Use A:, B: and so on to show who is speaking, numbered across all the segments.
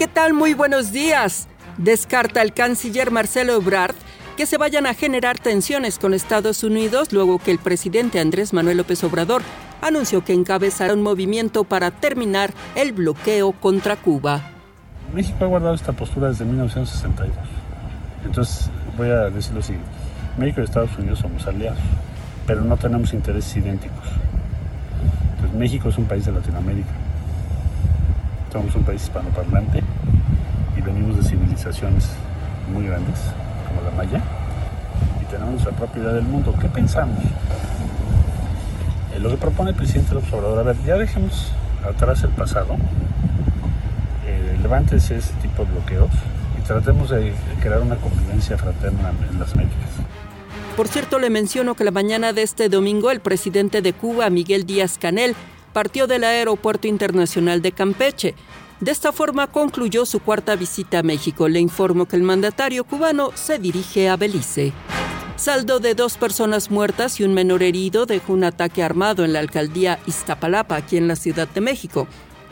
A: ¿Qué tal? Muy buenos días. Descarta el canciller Marcelo Ebrard que se vayan a generar tensiones con Estados Unidos luego que el presidente Andrés Manuel López Obrador anunció que encabezará un movimiento para terminar el bloqueo contra Cuba.
B: México ha guardado esta postura desde 1962. Entonces voy a decir lo siguiente. México y Estados Unidos somos aliados, pero no tenemos intereses idénticos. México es un país de Latinoamérica. Somos un país hispanoparlante y venimos de civilizaciones muy grandes como la maya, y tenemos nuestra propia idea del mundo. ¿Qué pensamos? Eh, lo que propone el presidente López Obrador, a ver, ya dejemos atrás el pasado, eh, levántese ese tipo de bloqueos y tratemos de crear una convivencia fraterna en las Américas.
A: Por cierto, le menciono que la mañana de este domingo el presidente de Cuba, Miguel Díaz Canel, partió del Aeropuerto Internacional de Campeche. De esta forma concluyó su cuarta visita a México. Le informo que el mandatario cubano se dirige a Belice. Saldo de dos personas muertas y un menor herido dejó un ataque armado en la alcaldía Iztapalapa, aquí en la Ciudad de México.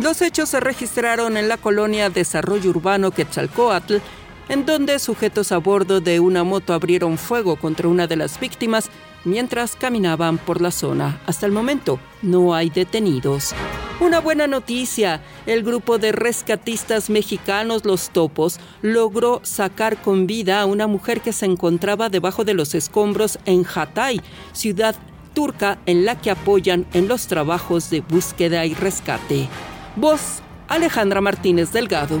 A: Los hechos se registraron en la colonia Desarrollo Urbano Quetzalcoatl, en donde sujetos a bordo de una moto abrieron fuego contra una de las víctimas mientras caminaban por la zona. Hasta el momento no hay detenidos. Una buena noticia, el grupo de rescatistas mexicanos Los Topos logró sacar con vida a una mujer que se encontraba debajo de los escombros en Hatay, ciudad turca en la que apoyan en los trabajos de búsqueda y rescate. Voz Alejandra Martínez Delgado.